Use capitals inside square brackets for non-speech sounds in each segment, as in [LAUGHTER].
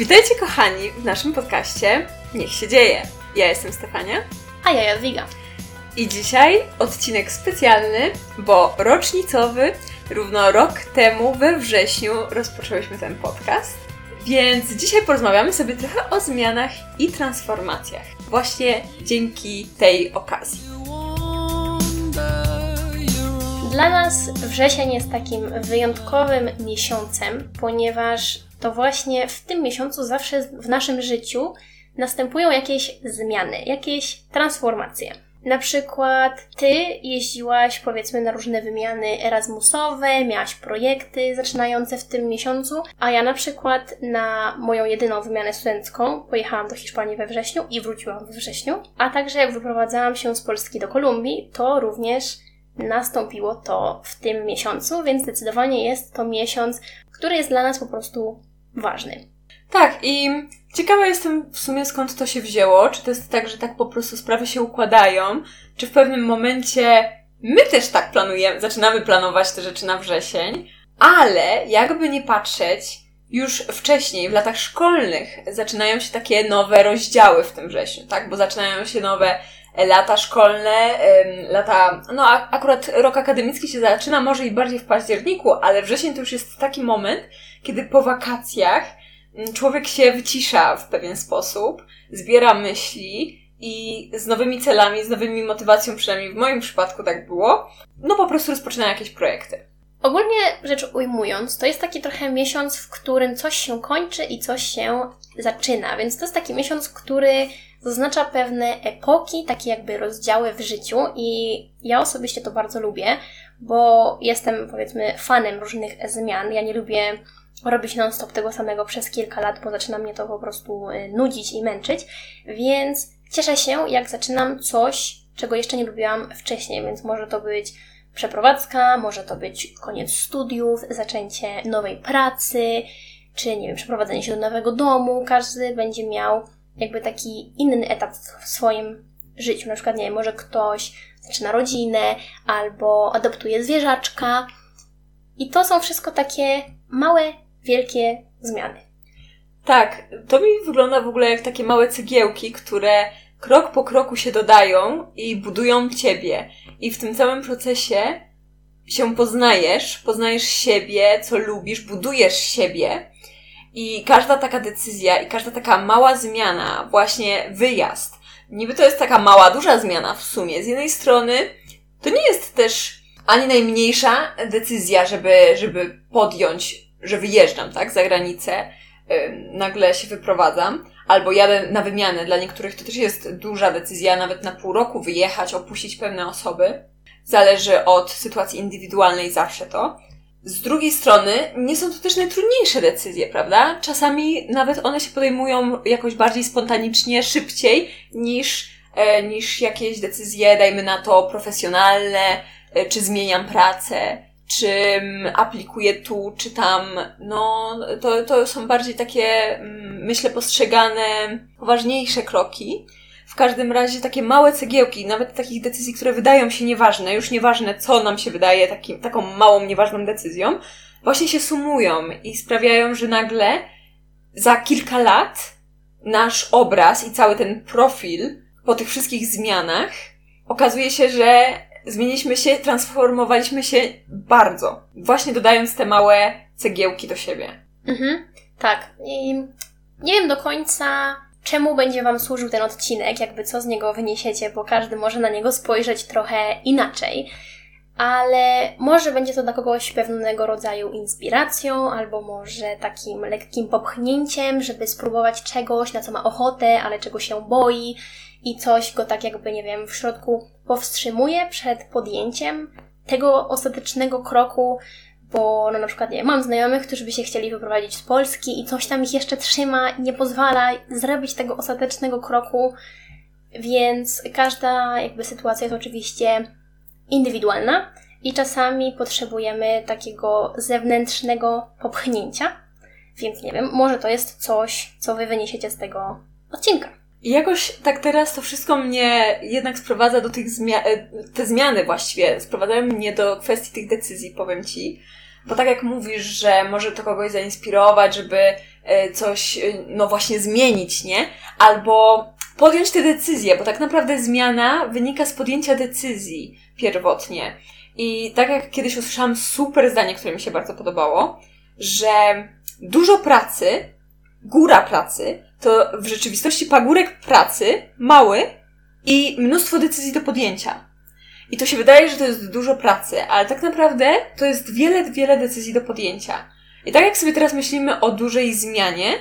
Witajcie kochani w naszym podcaście Niech się dzieje. Ja jestem Stefania. A ja Jadwiga. I dzisiaj odcinek specjalny, bo rocznicowy, równo rok temu we wrześniu rozpoczęłyśmy ten podcast. Więc dzisiaj porozmawiamy sobie trochę o zmianach i transformacjach. Właśnie dzięki tej okazji. Dla nas wrzesień jest takim wyjątkowym miesiącem, ponieważ to właśnie w tym miesiącu zawsze w naszym życiu następują jakieś zmiany, jakieś transformacje. Na przykład ty jeździłaś powiedzmy na różne wymiany Erasmusowe, miałaś projekty zaczynające w tym miesiącu, a ja na przykład na moją jedyną wymianę studencką pojechałam do Hiszpanii we wrześniu i wróciłam we wrześniu, a także jak wyprowadzałam się z Polski do Kolumbii, to również nastąpiło to w tym miesiącu, więc zdecydowanie jest to miesiąc, który jest dla nas po prostu ważny. Tak, i ciekawa jestem w sumie skąd to się wzięło. Czy to jest tak, że tak po prostu sprawy się układają, czy w pewnym momencie my też tak planujemy, zaczynamy planować te rzeczy na wrzesień, ale jakby nie patrzeć, już wcześniej, w latach szkolnych, zaczynają się takie nowe rozdziały w tym wrześniu, tak? Bo zaczynają się nowe lata szkolne, lata, no akurat rok akademicki się zaczyna może i bardziej w październiku, ale wrzesień to już jest taki moment, kiedy po wakacjach mm, człowiek się wycisza w pewien sposób, zbiera myśli i z nowymi celami, z nowymi motywacją, przynajmniej w moim przypadku tak było, no po prostu rozpoczyna jakieś projekty. Ogólnie rzecz ujmując, to jest taki trochę miesiąc, w którym coś się kończy i coś się zaczyna, więc to jest taki miesiąc, który zaznacza pewne epoki, takie jakby rozdziały w życiu i ja osobiście to bardzo lubię, bo jestem powiedzmy fanem różnych zmian. Ja nie lubię robić non-stop tego samego przez kilka lat, bo zaczyna mnie to po prostu y, nudzić i męczyć, więc cieszę się, jak zaczynam coś, czego jeszcze nie lubiłam wcześniej, więc może to być przeprowadzka, może to być koniec studiów, zaczęcie nowej pracy, czy nie wiem, przeprowadzenie się do nowego domu. Każdy będzie miał jakby taki inny etap w swoim życiu. Na przykład, nie wiem, może ktoś zaczyna rodzinę albo adoptuje zwierzaczka. I to są wszystko takie małe, wielkie zmiany. Tak, to mi wygląda w ogóle jak takie małe cegiełki, które krok po kroku się dodają i budują ciebie. I w tym całym procesie się poznajesz, poznajesz siebie, co lubisz, budujesz siebie i każda taka decyzja i każda taka mała zmiana, właśnie wyjazd, niby to jest taka mała, duża zmiana w sumie. Z jednej strony to nie jest też ani najmniejsza decyzja, żeby, żeby podjąć, że wyjeżdżam, tak, za granicę, nagle się wyprowadzam, albo jadę na wymianę. Dla niektórych to też jest duża decyzja, nawet na pół roku wyjechać, opuścić pewne osoby. Zależy od sytuacji indywidualnej zawsze to. Z drugiej strony, nie są to też najtrudniejsze decyzje, prawda? Czasami nawet one się podejmują jakoś bardziej spontanicznie, szybciej niż, e, niż jakieś decyzje, dajmy na to, profesjonalne, e, czy zmieniam pracę, czy aplikuję tu, czy tam. No, to, to są bardziej takie, mm, myślę, postrzegane, poważniejsze kroki. W każdym razie takie małe cegiełki, nawet takich decyzji, które wydają się nieważne, już nieważne co nam się wydaje takim, taką małą, nieważną decyzją, właśnie się sumują i sprawiają, że nagle za kilka lat nasz obraz i cały ten profil po tych wszystkich zmianach okazuje się, że zmieniliśmy się, transformowaliśmy się bardzo. Właśnie dodając te małe cegiełki do siebie. Mhm, tak. I nie wiem do końca, czemu będzie Wam służył ten odcinek, jakby co z niego wyniesiecie, bo każdy może na niego spojrzeć trochę inaczej. Ale może będzie to dla kogoś pewnego rodzaju inspiracją, albo może takim lekkim popchnięciem, żeby spróbować czegoś, na co ma ochotę, ale czego się boi, i coś go tak jakby, nie wiem, w środku powstrzymuje przed podjęciem tego ostatecznego kroku, bo no na przykład, nie mam znajomych, którzy by się chcieli wyprowadzić z Polski i coś tam ich jeszcze trzyma i nie pozwala zrobić tego ostatecznego kroku, więc każda jakby sytuacja jest oczywiście indywidualna i czasami potrzebujemy takiego zewnętrznego popchnięcia, więc nie wiem, może to jest coś, co Wy wyniesiecie z tego odcinka. I jakoś tak teraz to wszystko mnie jednak sprowadza do tych zmian, e, te zmiany właściwie sprowadzają mnie do kwestii tych decyzji, powiem Ci. Bo tak jak mówisz, że może to kogoś zainspirować, żeby e, coś, e, no właśnie zmienić, nie? Albo podjąć te decyzje, bo tak naprawdę zmiana wynika z podjęcia decyzji pierwotnie. I tak jak kiedyś usłyszałam super zdanie, które mi się bardzo podobało, że dużo pracy, góra pracy, to w rzeczywistości pagórek pracy, mały i mnóstwo decyzji do podjęcia. I to się wydaje, że to jest dużo pracy, ale tak naprawdę to jest wiele, wiele decyzji do podjęcia. I tak jak sobie teraz myślimy o dużej zmianie,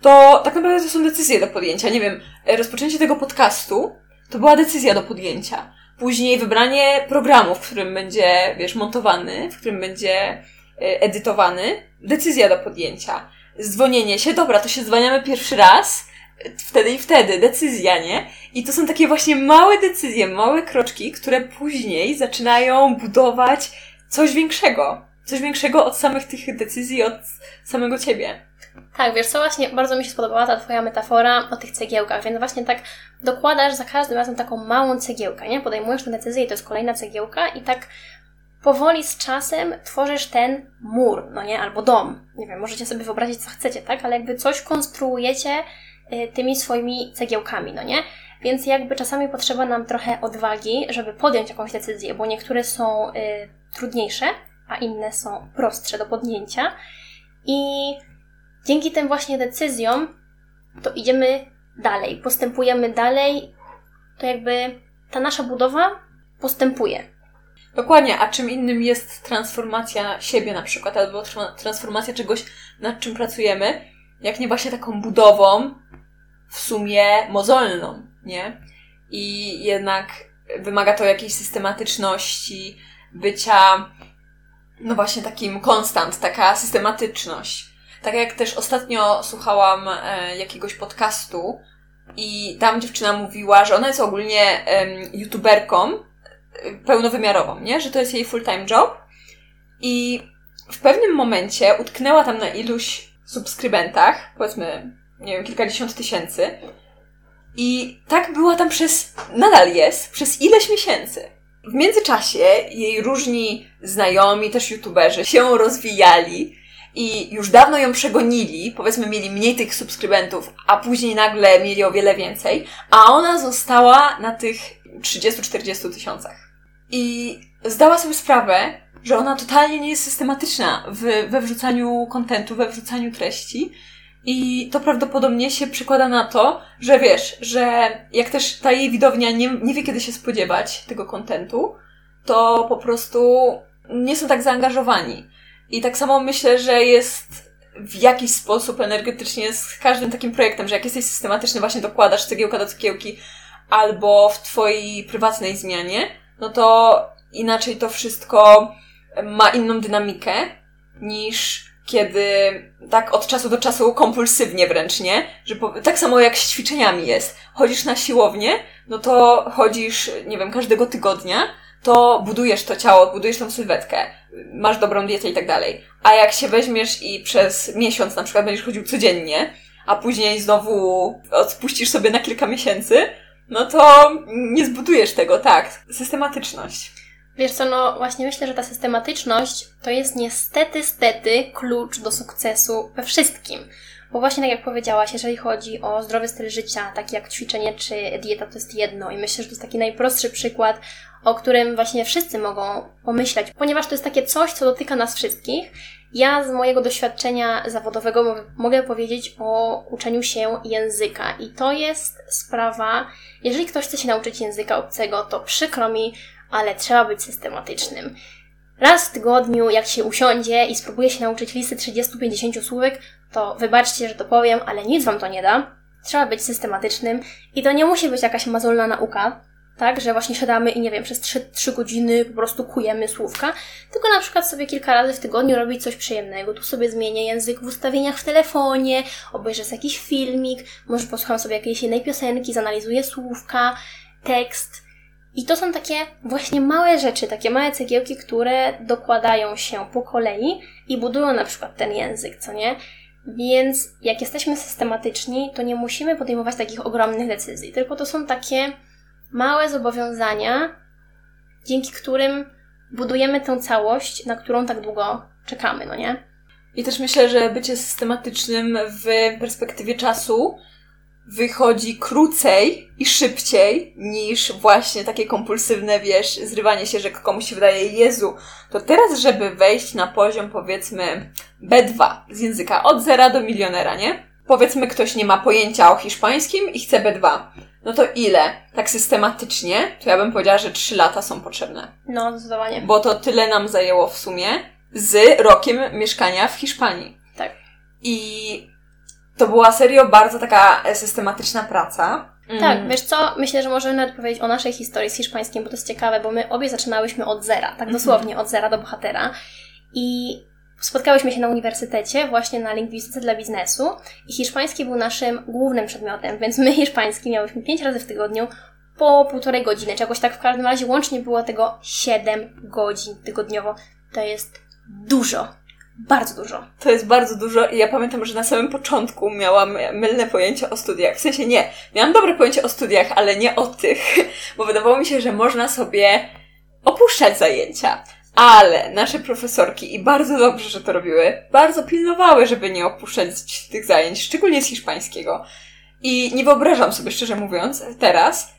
to tak naprawdę to są decyzje do podjęcia. Nie wiem, rozpoczęcie tego podcastu to była decyzja do podjęcia. Później wybranie programu, w którym będzie, wiesz, montowany, w którym będzie e, edytowany, decyzja do podjęcia. Dzwonienie się, dobra, to się dzwaniamy pierwszy raz, wtedy i wtedy, decyzja, nie? I to są takie właśnie małe decyzje, małe kroczki, które później zaczynają budować coś większego. Coś większego od samych tych decyzji, od samego ciebie. Tak, wiesz co, właśnie bardzo mi się spodobała ta Twoja metafora o tych cegiełkach, więc właśnie tak dokładasz za każdym razem taką małą cegiełkę, nie? Podejmujesz tę decyzję i to jest kolejna cegiełka i tak powoli z czasem tworzysz ten mur, no nie? Albo dom. Nie wiem, możecie sobie wyobrazić, co chcecie, tak? Ale jakby coś konstruujecie y, tymi swoimi cegiełkami, no nie? Więc jakby czasami potrzeba nam trochę odwagi, żeby podjąć jakąś decyzję, bo niektóre są y, trudniejsze, a inne są prostsze do podjęcia. I dzięki tym właśnie decyzjom to idziemy dalej, postępujemy dalej, to jakby ta nasza budowa postępuje. Dokładnie, a czym innym jest transformacja siebie na przykład, albo transformacja czegoś, nad czym pracujemy, jak nie właśnie taką budową w sumie mozolną, nie? I jednak wymaga to jakiejś systematyczności, bycia, no właśnie takim konstant, taka systematyczność. Tak jak też ostatnio słuchałam e, jakiegoś podcastu i tam dziewczyna mówiła, że ona jest ogólnie e, youtuberką, pełnowymiarową, nie? Że to jest jej full-time job. I w pewnym momencie utknęła tam na iluś subskrybentach, powiedzmy, nie wiem, kilkadziesiąt tysięcy. I tak była tam przez, nadal jest, przez ileś miesięcy. W międzyczasie jej różni znajomi, też youtuberzy się rozwijali i już dawno ją przegonili, powiedzmy mieli mniej tych subskrybentów, a później nagle mieli o wiele więcej, a ona została na tych 30-40 tysiącach. I zdała sobie sprawę, że ona totalnie nie jest systematyczna w, we wrzucaniu kontentu, we wrzucaniu treści. I to prawdopodobnie się przekłada na to, że wiesz, że jak też ta jej widownia nie, nie wie, kiedy się spodziewać tego kontentu, to po prostu nie są tak zaangażowani. I tak samo myślę, że jest w jakiś sposób energetycznie z każdym takim projektem, że jak jesteś systematyczny, właśnie dokładasz cegiełka do cegiełki, albo w twojej prywatnej zmianie, no to inaczej to wszystko ma inną dynamikę niż kiedy tak od czasu do czasu kompulsywnie wręcz, nie? Że po, tak samo jak z ćwiczeniami jest. Chodzisz na siłownię, no to chodzisz, nie wiem, każdego tygodnia, to budujesz to ciało, budujesz tą sylwetkę, masz dobrą dietę i tak dalej. A jak się weźmiesz i przez miesiąc na przykład będziesz chodził codziennie, a później znowu odpuścisz sobie na kilka miesięcy, no to nie zbudujesz tego, tak. Systematyczność. Wiesz co, no właśnie myślę, że ta systematyczność to jest niestety, stety klucz do sukcesu we wszystkim. Bo właśnie tak jak powiedziałaś, jeżeli chodzi o zdrowy styl życia, taki jak ćwiczenie czy dieta, to jest jedno. I myślę, że to jest taki najprostszy przykład, o którym właśnie wszyscy mogą pomyśleć, ponieważ to jest takie coś, co dotyka nas wszystkich ja z mojego doświadczenia zawodowego mogę powiedzieć o uczeniu się języka i to jest sprawa, jeżeli ktoś chce się nauczyć języka obcego, to przykro mi, ale trzeba być systematycznym. Raz w tygodniu, jak się usiądzie i spróbuje się nauczyć listy 30-50 słówek, to wybaczcie, że to powiem, ale nic wam to nie da. Trzeba być systematycznym i to nie musi być jakaś mazolna nauka, tak, że właśnie siadamy i nie wiem, przez 3, 3 godziny po prostu kujemy słówka, tylko na przykład sobie kilka razy w tygodniu robić coś przyjemnego. Tu sobie zmienię język w ustawieniach w telefonie, obejrzę jakiś filmik, może posłucham sobie jakiejś jednej piosenki, zanalizuję słówka, tekst. I to są takie właśnie małe rzeczy, takie małe cegiełki, które dokładają się po kolei i budują na przykład ten język, co nie? Więc jak jesteśmy systematyczni, to nie musimy podejmować takich ogromnych decyzji, tylko to są takie małe zobowiązania, dzięki którym budujemy tę całość, na którą tak długo czekamy, no nie? I też myślę, że bycie systematycznym w perspektywie czasu wychodzi krócej i szybciej niż właśnie takie kompulsywne, wiesz, zrywanie się, że komuś się wydaje, Jezu, to teraz, żeby wejść na poziom, powiedzmy, B2 z języka od zera do milionera, nie? Powiedzmy, ktoś nie ma pojęcia o hiszpańskim i chce B2. No to ile? Tak systematycznie, to ja bym powiedziała, że 3 lata są potrzebne. No, zdecydowanie. Bo to tyle nam zajęło w sumie z rokiem mieszkania w Hiszpanii. Tak. I to była serio bardzo taka systematyczna praca. Tak, mm. wiesz co, myślę, że możemy nawet powiedzieć o naszej historii z hiszpańskim, bo to jest ciekawe, bo my obie zaczynałyśmy od zera, tak mhm. dosłownie od zera do bohatera. I spotkałyśmy się na uniwersytecie, właśnie na lingwistyce dla biznesu i hiszpański był naszym głównym przedmiotem, więc my hiszpański miałyśmy pięć razy w tygodniu po półtorej godziny, czegoś tak w każdym razie łącznie było tego 7 godzin tygodniowo. To jest dużo. Bardzo dużo. To jest bardzo dużo i ja pamiętam, że na samym początku miałam mylne pojęcie o studiach. W sensie nie, miałam dobre pojęcie o studiach, ale nie o tych, [LAUGHS] bo wydawało mi się, że można sobie opuszczać zajęcia. Ale nasze profesorki, i bardzo dobrze, że to robiły, bardzo pilnowały, żeby nie opuszczać tych zajęć, szczególnie z hiszpańskiego. I nie wyobrażam sobie, szczerze mówiąc, teraz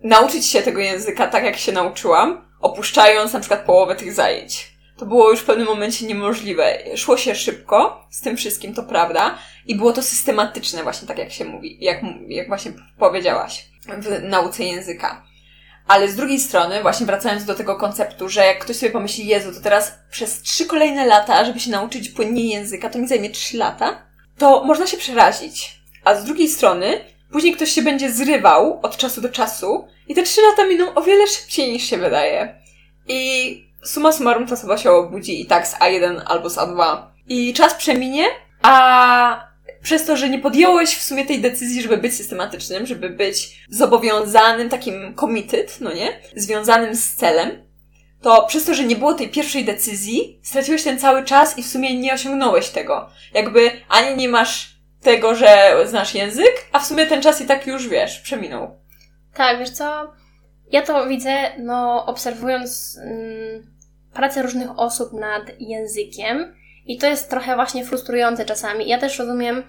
nauczyć się tego języka tak, jak się nauczyłam, opuszczając na przykład połowę tych zajęć to było już w pewnym momencie niemożliwe. Szło się szybko z tym wszystkim, to prawda, i było to systematyczne, właśnie tak jak się mówi, jak, jak właśnie powiedziałaś, w nauce języka. Ale z drugiej strony, właśnie wracając do tego konceptu, że jak ktoś sobie pomyśli, Jezu, to teraz przez trzy kolejne lata, żeby się nauczyć płynnie języka, to mi zajmie trzy lata, to można się przerazić. A z drugiej strony, później ktoś się będzie zrywał od czasu do czasu i te trzy lata miną o wiele szybciej niż się wydaje. I suma summarum ta osoba się obudzi i tak z A1 albo z A2. I czas przeminie, a przez to, że nie podjąłeś w sumie tej decyzji, żeby być systematycznym, żeby być zobowiązanym, takim committed, no nie? Związanym z celem, to przez to, że nie było tej pierwszej decyzji, straciłeś ten cały czas i w sumie nie osiągnąłeś tego. Jakby ani nie masz tego, że znasz język, a w sumie ten czas i tak już wiesz, przeminął. Tak, wiesz co? Ja to widzę, no, obserwując mm, pracę różnych osób nad językiem i to jest trochę właśnie frustrujące czasami. Ja też rozumiem,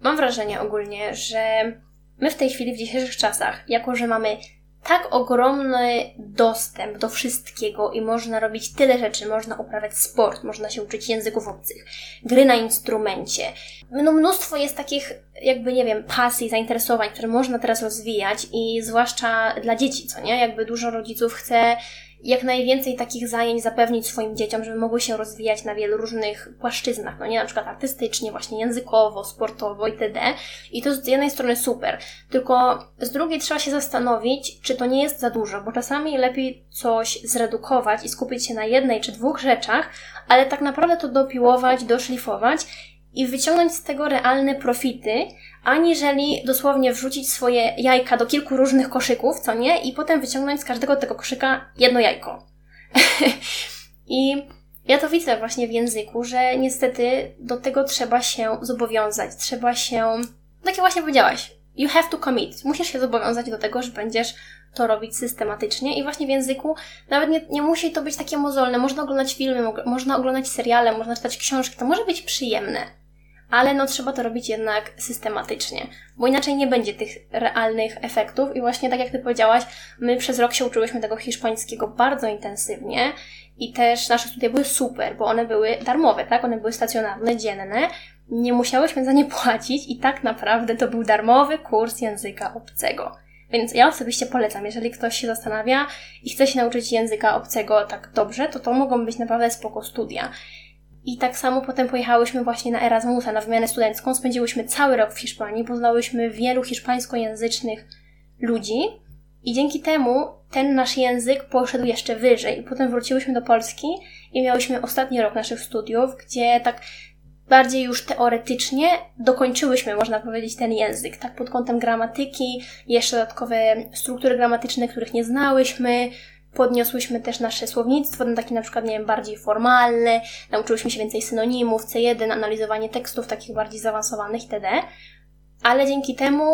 mam wrażenie ogólnie, że my w tej chwili, w dzisiejszych czasach, jako że mamy tak ogromny dostęp do wszystkiego i można robić tyle rzeczy, można uprawiać sport, można się uczyć języków obcych, gry na instrumencie. No mnóstwo jest takich, jakby nie wiem, pasji, zainteresowań, które można teraz rozwijać i zwłaszcza dla dzieci, co nie? Jakby dużo rodziców chce jak najwięcej takich zajęć zapewnić swoim dzieciom, żeby mogły się rozwijać na wielu różnych płaszczyznach, no nie na przykład artystycznie, właśnie językowo, sportowo itd. I to z jednej strony super, tylko z drugiej trzeba się zastanowić, czy to nie jest za dużo, bo czasami lepiej coś zredukować i skupić się na jednej czy dwóch rzeczach, ale tak naprawdę to dopiłować, doszlifować i wyciągnąć z tego realne profity, aniżeli dosłownie wrzucić swoje jajka do kilku różnych koszyków, co nie? I potem wyciągnąć z każdego tego koszyka jedno jajko. [LAUGHS] I ja to widzę właśnie w języku, że niestety do tego trzeba się zobowiązać. Trzeba się, tak jak właśnie powiedziałaś, you have to commit. Musisz się zobowiązać do tego, że będziesz to robić systematycznie i właśnie w języku nawet nie, nie musi to być takie mozolne. Można oglądać filmy, można oglądać seriale, można czytać książki, to może być przyjemne ale no trzeba to robić jednak systematycznie, bo inaczej nie będzie tych realnych efektów i właśnie tak jak Ty powiedziałaś, my przez rok się uczyłyśmy tego hiszpańskiego bardzo intensywnie i też nasze studia były super, bo one były darmowe, tak? One były stacjonarne, dzienne, nie musiałyśmy za nie [LAUGHS] płacić i tak naprawdę to był darmowy kurs języka obcego. Więc ja osobiście polecam, jeżeli ktoś się zastanawia i chce się nauczyć języka obcego tak dobrze, to to mogą być naprawdę spoko studia. I tak samo potem pojechałyśmy właśnie na Erasmusa, na wymianę studencką. Spędziłyśmy cały rok w Hiszpanii, poznałyśmy wielu hiszpańskojęzycznych ludzi i dzięki temu ten nasz język poszedł jeszcze wyżej. I potem wróciłyśmy do Polski i miałyśmy ostatni rok naszych studiów, gdzie tak bardziej już teoretycznie dokończyłyśmy, można powiedzieć, ten język, tak pod kątem gramatyki, jeszcze dodatkowe struktury gramatyczne, których nie znałyśmy, Podniosłyśmy też nasze słownictwo, na taki na przykład, nie wiem, bardziej formalny, nauczyłyśmy się więcej synonimów, C1, analizowanie tekstów takich bardziej zaawansowanych itd. Ale dzięki temu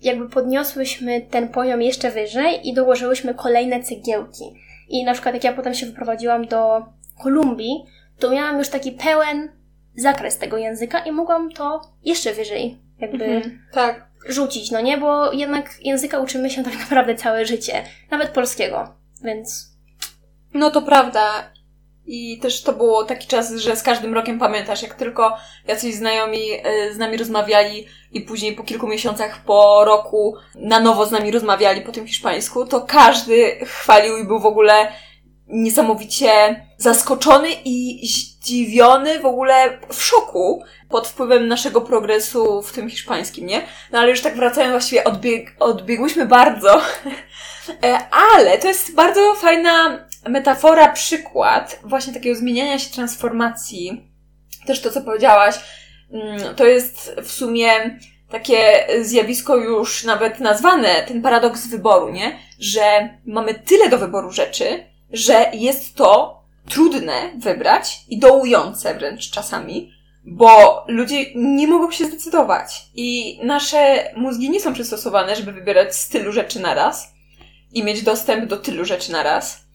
jakby podniosłyśmy ten poziom jeszcze wyżej i dołożyłyśmy kolejne cegiełki. I na przykład jak ja potem się wyprowadziłam do Kolumbii, to miałam już taki pełen zakres tego języka i mogłam to jeszcze wyżej jakby Mhm, tak. rzucić, no nie? Bo jednak języka uczymy się tak [LAUGHS] naprawdę całe życie, nawet polskiego, więc No to prawda. I też to było taki czas, że z każdym rokiem pamiętasz, jak tylko jacyś znajomi y, z nami rozmawiali i później po kilku miesiącach, po roku na nowo z nami rozmawiali po tym hiszpańsku, to każdy chwalił i był w ogóle niesamowicie zaskoczony i zdziwiony, w ogóle w szoku pod wpływem naszego progresu w tym hiszpańskim, nie? No ale już tak wracając, właściwie odbieg, odbiegłyśmy bardzo, [LAUGHS] ale to jest bardzo fajna metafora, przykład właśnie takiego zmieniania się transformacji. Też to, co powiedziałaś, mm, to jest w sumie takie zjawisko już nawet nazwane, ten paradoks wyboru, nie? Że mamy tyle do wyboru rzeczy, że jest to trudne wybrać i dołujące wręcz czasami, bo ludzie nie mogą się zdecydować. I nasze mózgi nie są przystosowane, żeby wybierać z tylu rzeczy na raz i mieć dostęp do tylu rzeczy na raz.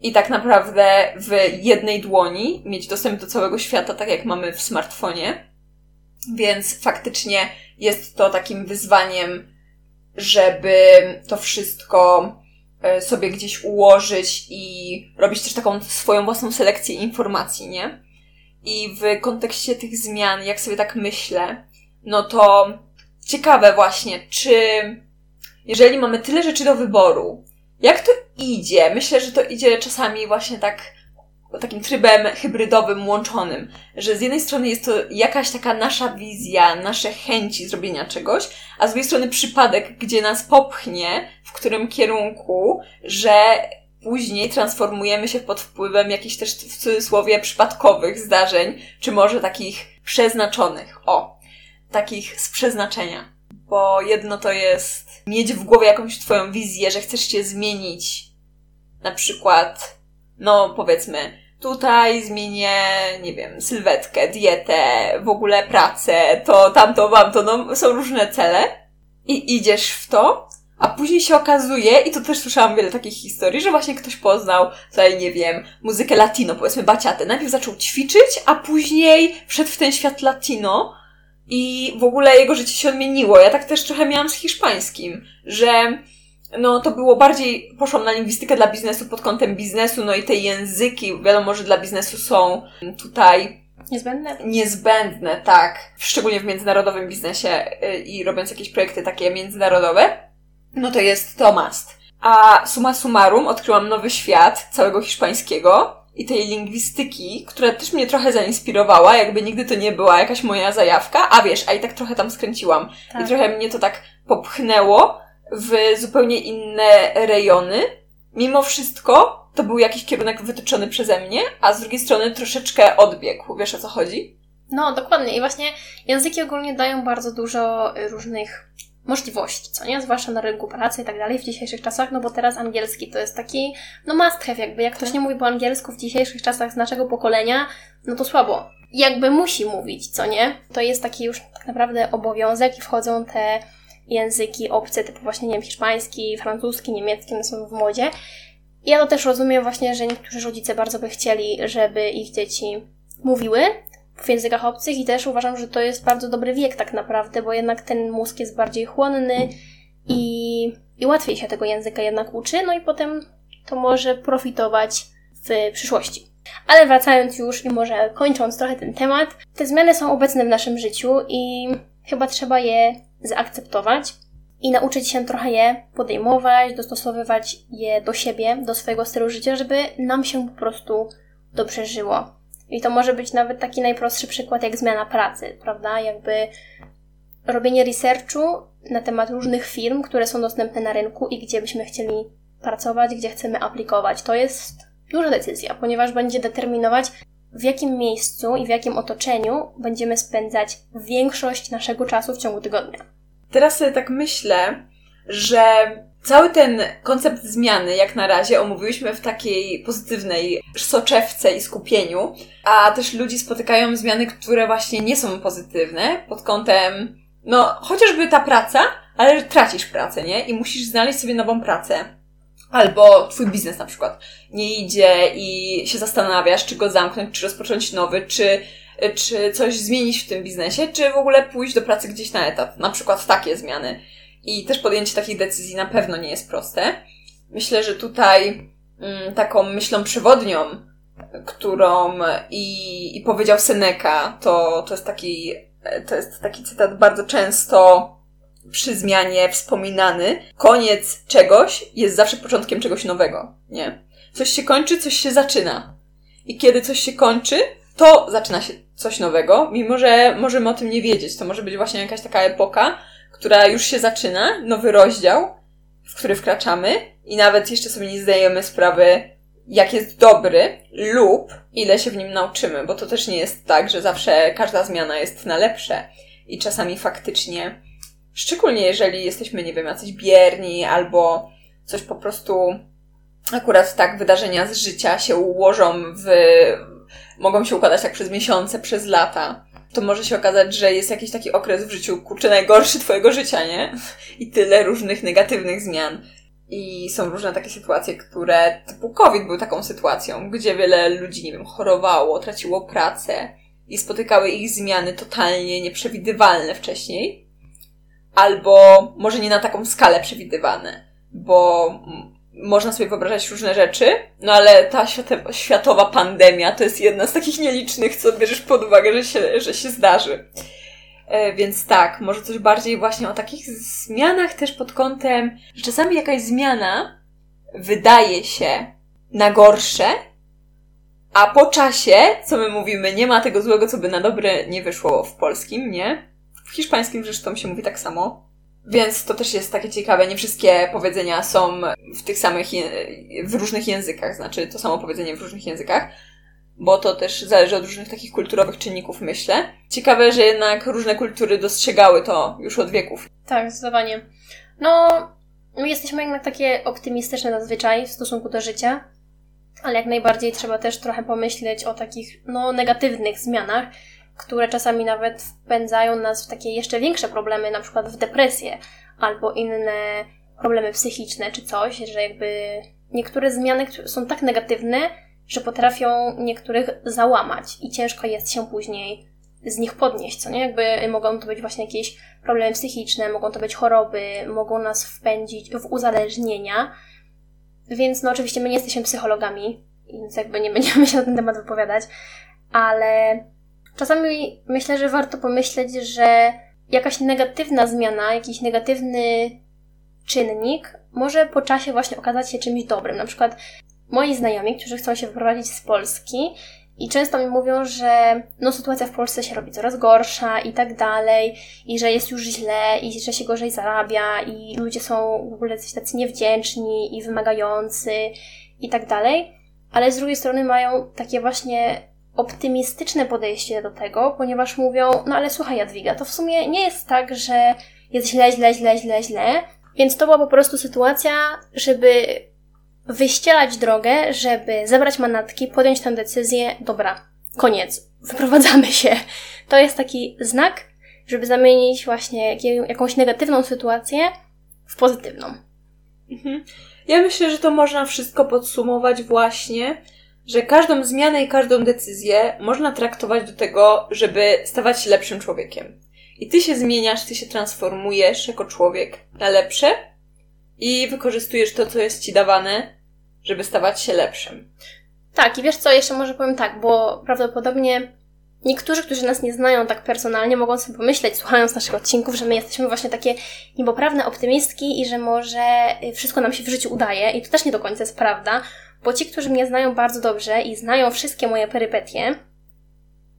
I tak naprawdę w jednej dłoni mieć dostęp do całego świata, tak jak mamy w smartfonie. Więc faktycznie jest to takim wyzwaniem, żeby to wszystko e, sobie gdzieś ułożyć i robić też taką swoją własną selekcję informacji, nie? I w kontekście tych zmian, jak sobie tak myślę, no to ciekawe właśnie, czy jeżeli mamy tyle rzeczy do wyboru, jak to idzie? Myślę, że to idzie czasami właśnie tak takim trybem hybrydowym, łączonym, że z jednej strony jest to jakaś taka nasza wizja, nasze chęci zrobienia czegoś, a z drugiej strony przypadek, gdzie nas popchnie, w którym kierunku, że później transformujemy się pod wpływem jakichś też w cudzysłowie przypadkowych zdarzeń, czy może takich przeznaczonych. O, takich z przeznaczenia. Bo jedno to jest mieć w głowie jakąś twoją wizję, że chcesz się zmienić. Na przykład, no powiedzmy, tutaj zmienię, nie wiem, sylwetkę, dietę, w ogóle pracę, to, tamto, wam to, no są różne cele. I idziesz w to, a później się okazuje, i to też słyszałam wiele takich historii, że właśnie ktoś poznał, tutaj nie wiem, muzykę latino, powiedzmy baciatę. Najpierw zaczął ćwiczyć, a później wszedł w ten świat latino i w ogóle jego życie się odmieniło. Ja tak też trochę miałam z hiszpańskim, że no to było bardziej, poszłam na lingwistykę dla biznesu pod kątem biznesu, no i te języki, wiadomo, że dla biznesu są tutaj Niezbędne? Niezbędne, tak. Szczególnie w międzynarodowym biznesie y, i robiąc jakieś projekty takie międzynarodowe, no to jest to must. A summa summarum odkryłam nowy świat całego hiszpańskiego i tej lingwistyki, która też mnie trochę zainspirowała, jakby nigdy to nie była jakaś moja zajawka, a wiesz, a i tak trochę tam skręciłam. Tak. I trochę mnie to tak popchnęło w zupełnie inne rejony. Mimo wszystko to był jakiś kierunek wytyczony przeze mnie, a z drugiej strony troszeczkę odbiegł. Wiesz o co chodzi? No, dokładnie. I właśnie języki ogólnie dają bardzo dużo y, różnych możliwości, co nie? Zwłaszcza na rynku pracy i tak dalej w dzisiejszych czasach, no bo teraz angielski to jest taki, no must have jakby. Jak ktoś nie mówi po angielsku w dzisiejszych czasach z naszego pokolenia, no to słabo. Jakby musi mówić, co nie? To jest taki już tak naprawdę obowiązek i wchodzą te języki obce, typu właśnie, nie wiem, hiszpański, francuski, niemiecki, one są w modzie. I ja to też rozumiem właśnie, że niektórzy rodzice bardzo by chcieli, żeby ich dzieci mówiły, w językach obcych i też uważam, że to jest bardzo dobry wiek tak naprawdę, bo jednak ten mózg jest bardziej chłonny i, i łatwiej się tego języka jednak uczy, no i potem to może profitować w przyszłości. Ale wracając już i może kończąc trochę ten temat, te zmiany są obecne w naszym życiu i chyba trzeba je zaakceptować i nauczyć się trochę je podejmować, dostosowywać je do siebie, do swojego stylu życia, żeby nam się po prostu dobrze żyło. I to może być nawet taki najprostszy przykład jak zmiana pracy, prawda? Jakby robienie researchu na temat różnych firm, które są dostępne na rynku i gdzie byśmy chcieli pracować, gdzie chcemy aplikować. To jest duża decyzja, ponieważ będzie determinować, w jakim miejscu i w jakim otoczeniu będziemy spędzać większość naszego czasu w ciągu tygodnia. Teraz sobie tak myślę, że cały ten koncept zmiany, jak na razie, omówiłyśmy w takiej pozytywnej soczewce i skupieniu, a też ludzi spotykają zmiany, które właśnie nie są pozytywne pod kątem, no, chociażby ta praca, ale tracisz pracę, nie? I musisz znaleźć sobie nową pracę. Albo twój biznes na przykład nie idzie i się zastanawiasz, czy go zamknąć, czy rozpocząć nowy, czy czy coś zmienić w tym biznesie, czy w ogóle pójść do pracy gdzieś na etat. Na przykład takie zmiany. I też podjęcie takich decyzji na pewno nie jest proste. Myślę, że tutaj mm, taką myślą przewodnią, którą i, i powiedział Seneca, to, to jest taki, to jest taki cytat bardzo często przy zmianie wspominany. Koniec czegoś jest zawsze początkiem czegoś nowego, nie? Coś się kończy, coś się zaczyna. I kiedy coś się kończy, to zaczyna się coś nowego, mimo że możemy o tym nie wiedzieć. To może być właśnie jakaś taka epoka, która już się zaczyna, nowy rozdział, w który wkraczamy i nawet jeszcze sobie nie zdajemy sprawy, jak jest dobry lub ile się w nim nauczymy, bo to też nie jest tak, że zawsze każda zmiana jest na lepsze i czasami faktycznie, szczególnie jeżeli jesteśmy, nie wiem, jacyś bierni albo coś po prostu akurat tak wydarzenia z życia się ułożą w, mogą się układać tak przez miesiące, przez lata, to może się okazać, że jest jakiś taki okres w życiu, kurczę, najgorszy twojego życia, nie? I tyle różnych negatywnych zmian. I są różne takie sytuacje, które, typu COVID był taką sytuacją, gdzie wiele ludzi, nie wiem, chorowało, traciło pracę i spotykały ich zmiany totalnie nieprzewidywalne wcześniej. Albo może nie na taką skalę przewidywane, bo można sobie wyobrażać różne rzeczy, no ale ta światowa pandemia to jest jedna z takich nielicznych, co bierzesz pod uwagę, że się, że się zdarzy. E, więc tak, może coś bardziej właśnie o takich zmianach też pod kątem, że czasami jakaś zmiana wydaje się na gorsze, a po czasie, co my mówimy, nie ma tego złego, co by na dobre nie wyszło w polskim, nie? W hiszpańskim zresztą się mówi tak samo. Więc to też jest takie ciekawe. Nie wszystkie powiedzenia są w tych samych, w różnych językach, znaczy to samo powiedzenie w różnych językach, bo to też zależy od różnych takich kulturowych czynników, myślę. Ciekawe, że jednak różne kultury dostrzegały to już od wieków. Tak, zdecydowanie. No, my jesteśmy jednak takie optymistyczne zazwyczaj w stosunku do życia, ale jak najbardziej trzeba też trochę pomyśleć o takich, no, negatywnych zmianach, które czasami nawet wpędzają nas w takie jeszcze większe problemy, na przykład w depresję albo inne problemy psychiczne czy coś, że jakby niektóre zmiany są tak negatywne, że potrafią niektórych załamać i ciężko jest się później z nich podnieść, co nie? Jakby mogą to być właśnie jakieś problemy psychiczne, mogą to być choroby, mogą nas wpędzić w uzależnienia. Więc no oczywiście my nie jesteśmy psychologami, więc jakby nie będziemy się na ten temat wypowiadać, ale Czasami myślę, że warto pomyśleć, że jakaś negatywna zmiana, jakiś negatywny czynnik może po czasie właśnie okazać się czymś dobrym. Na przykład moi znajomi, którzy chcą się wyprowadzić z Polski i często mi mówią, że no sytuacja w Polsce się robi coraz gorsza i tak dalej, i że jest już źle, i że się gorzej zarabia, i ludzie są w ogóle coś tacy niewdzięczni i wymagający i tak dalej. Ale z drugiej strony mają takie właśnie optymistyczne podejście do tego, ponieważ mówią, no ale słuchaj Jadwiga, to w sumie nie jest tak, że jest źle, źle, źle, źle, źle, więc to była po prostu sytuacja, żeby wyścielać drogę, żeby zebrać manatki, podjąć tę decyzję, dobra, koniec, wyprowadzamy się. To jest taki znak, żeby zamienić właśnie jakąś negatywną sytuację w pozytywną. Mhm. Ja myślę, że to można wszystko podsumować właśnie że każdą zmianę i każdą decyzję można traktować do tego, żeby stawać się lepszym człowiekiem. I ty się zmieniasz, ty się transformujesz jako człowiek na lepsze i wykorzystujesz to, co jest ci dawane, żeby stawać się lepszym. Tak, i wiesz co, jeszcze może powiem tak, bo prawdopodobnie niektórzy, którzy nas nie znają tak personalnie, mogą sobie pomyśleć, słuchając naszych odcinków, że my jesteśmy właśnie takie nieboprawne optymistki i że może wszystko nam się w życiu udaje, i to też nie do końca jest prawda, bo ci, którzy mnie znają bardzo dobrze i znają wszystkie moje perypetie,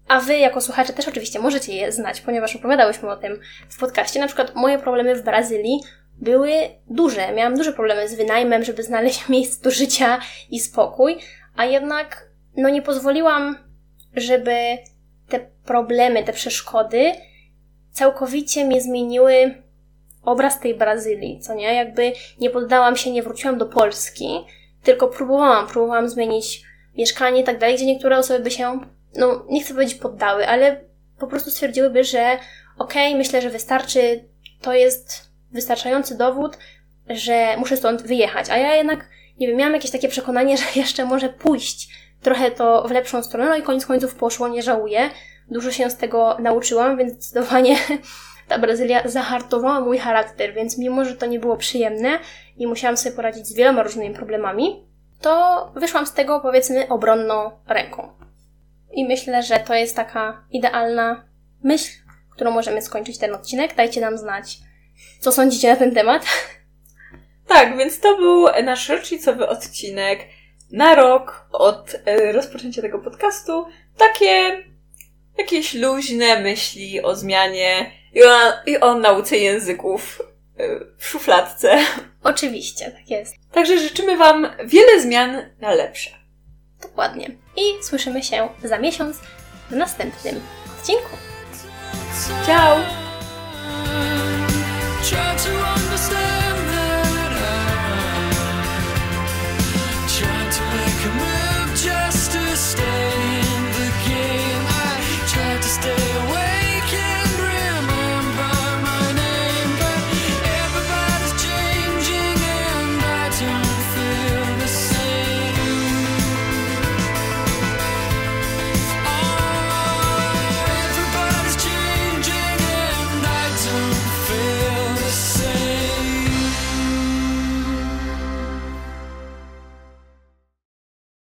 a wy jako słuchacze też oczywiście możecie je znać, ponieważ opowiadałyśmy o tym w podcaście. Na przykład moje problemy w Brazylii były duże. Miałam duże problemy z wynajmem, żeby znaleźć [LAUGHS] miejsce do życia i spokój, a jednak no nie pozwoliłam, żeby te problemy, te przeszkody całkowicie mi zmieniły obraz tej Brazylii, co nie? Jakby nie poddałam się, nie wróciłam do Polski, tylko próbowałam, próbowałam zmienić mieszkanie i tak dalej, gdzie niektóre osoby by się, no nie chcę powiedzieć poddały, ale po prostu stwierdziłyby, że okej, okay, myślę, że wystarczy, to jest wystarczający dowód, że muszę stąd wyjechać. A ja jednak, nie wiem, miałam jakieś takie przekonanie, [LAUGHS] że jeszcze może pójść trochę to w lepszą stronę, no i koniec końców poszło, nie żałuję, dużo się z tego nauczyłam, więc zdecydowanie ta Brazylia zahartowała mój charakter, więc mimo, że to nie było przyjemne i musiałam sobie poradzić z wieloma różnymi problemami, to wyszłam z tego powiedzmy obronną ręką. I myślę, że to jest taka idealna myśl, którą możemy skończyć ten odcinek. Dajcie nam znać, co sądzicie na ten temat. [LAUGHS] Tak, więc to był nasz rocznicowy odcinek na rok od e, rozpoczęcia tego podcastu. Takie jakieś luźne myśli o zmianie i i o nauce języków e, w szufladce. Oczywiście, tak jest. Także życzymy Wam wiele zmian na lepsze. Dokładnie. I słyszymy się za miesiąc w następnym odcinku. Ciao!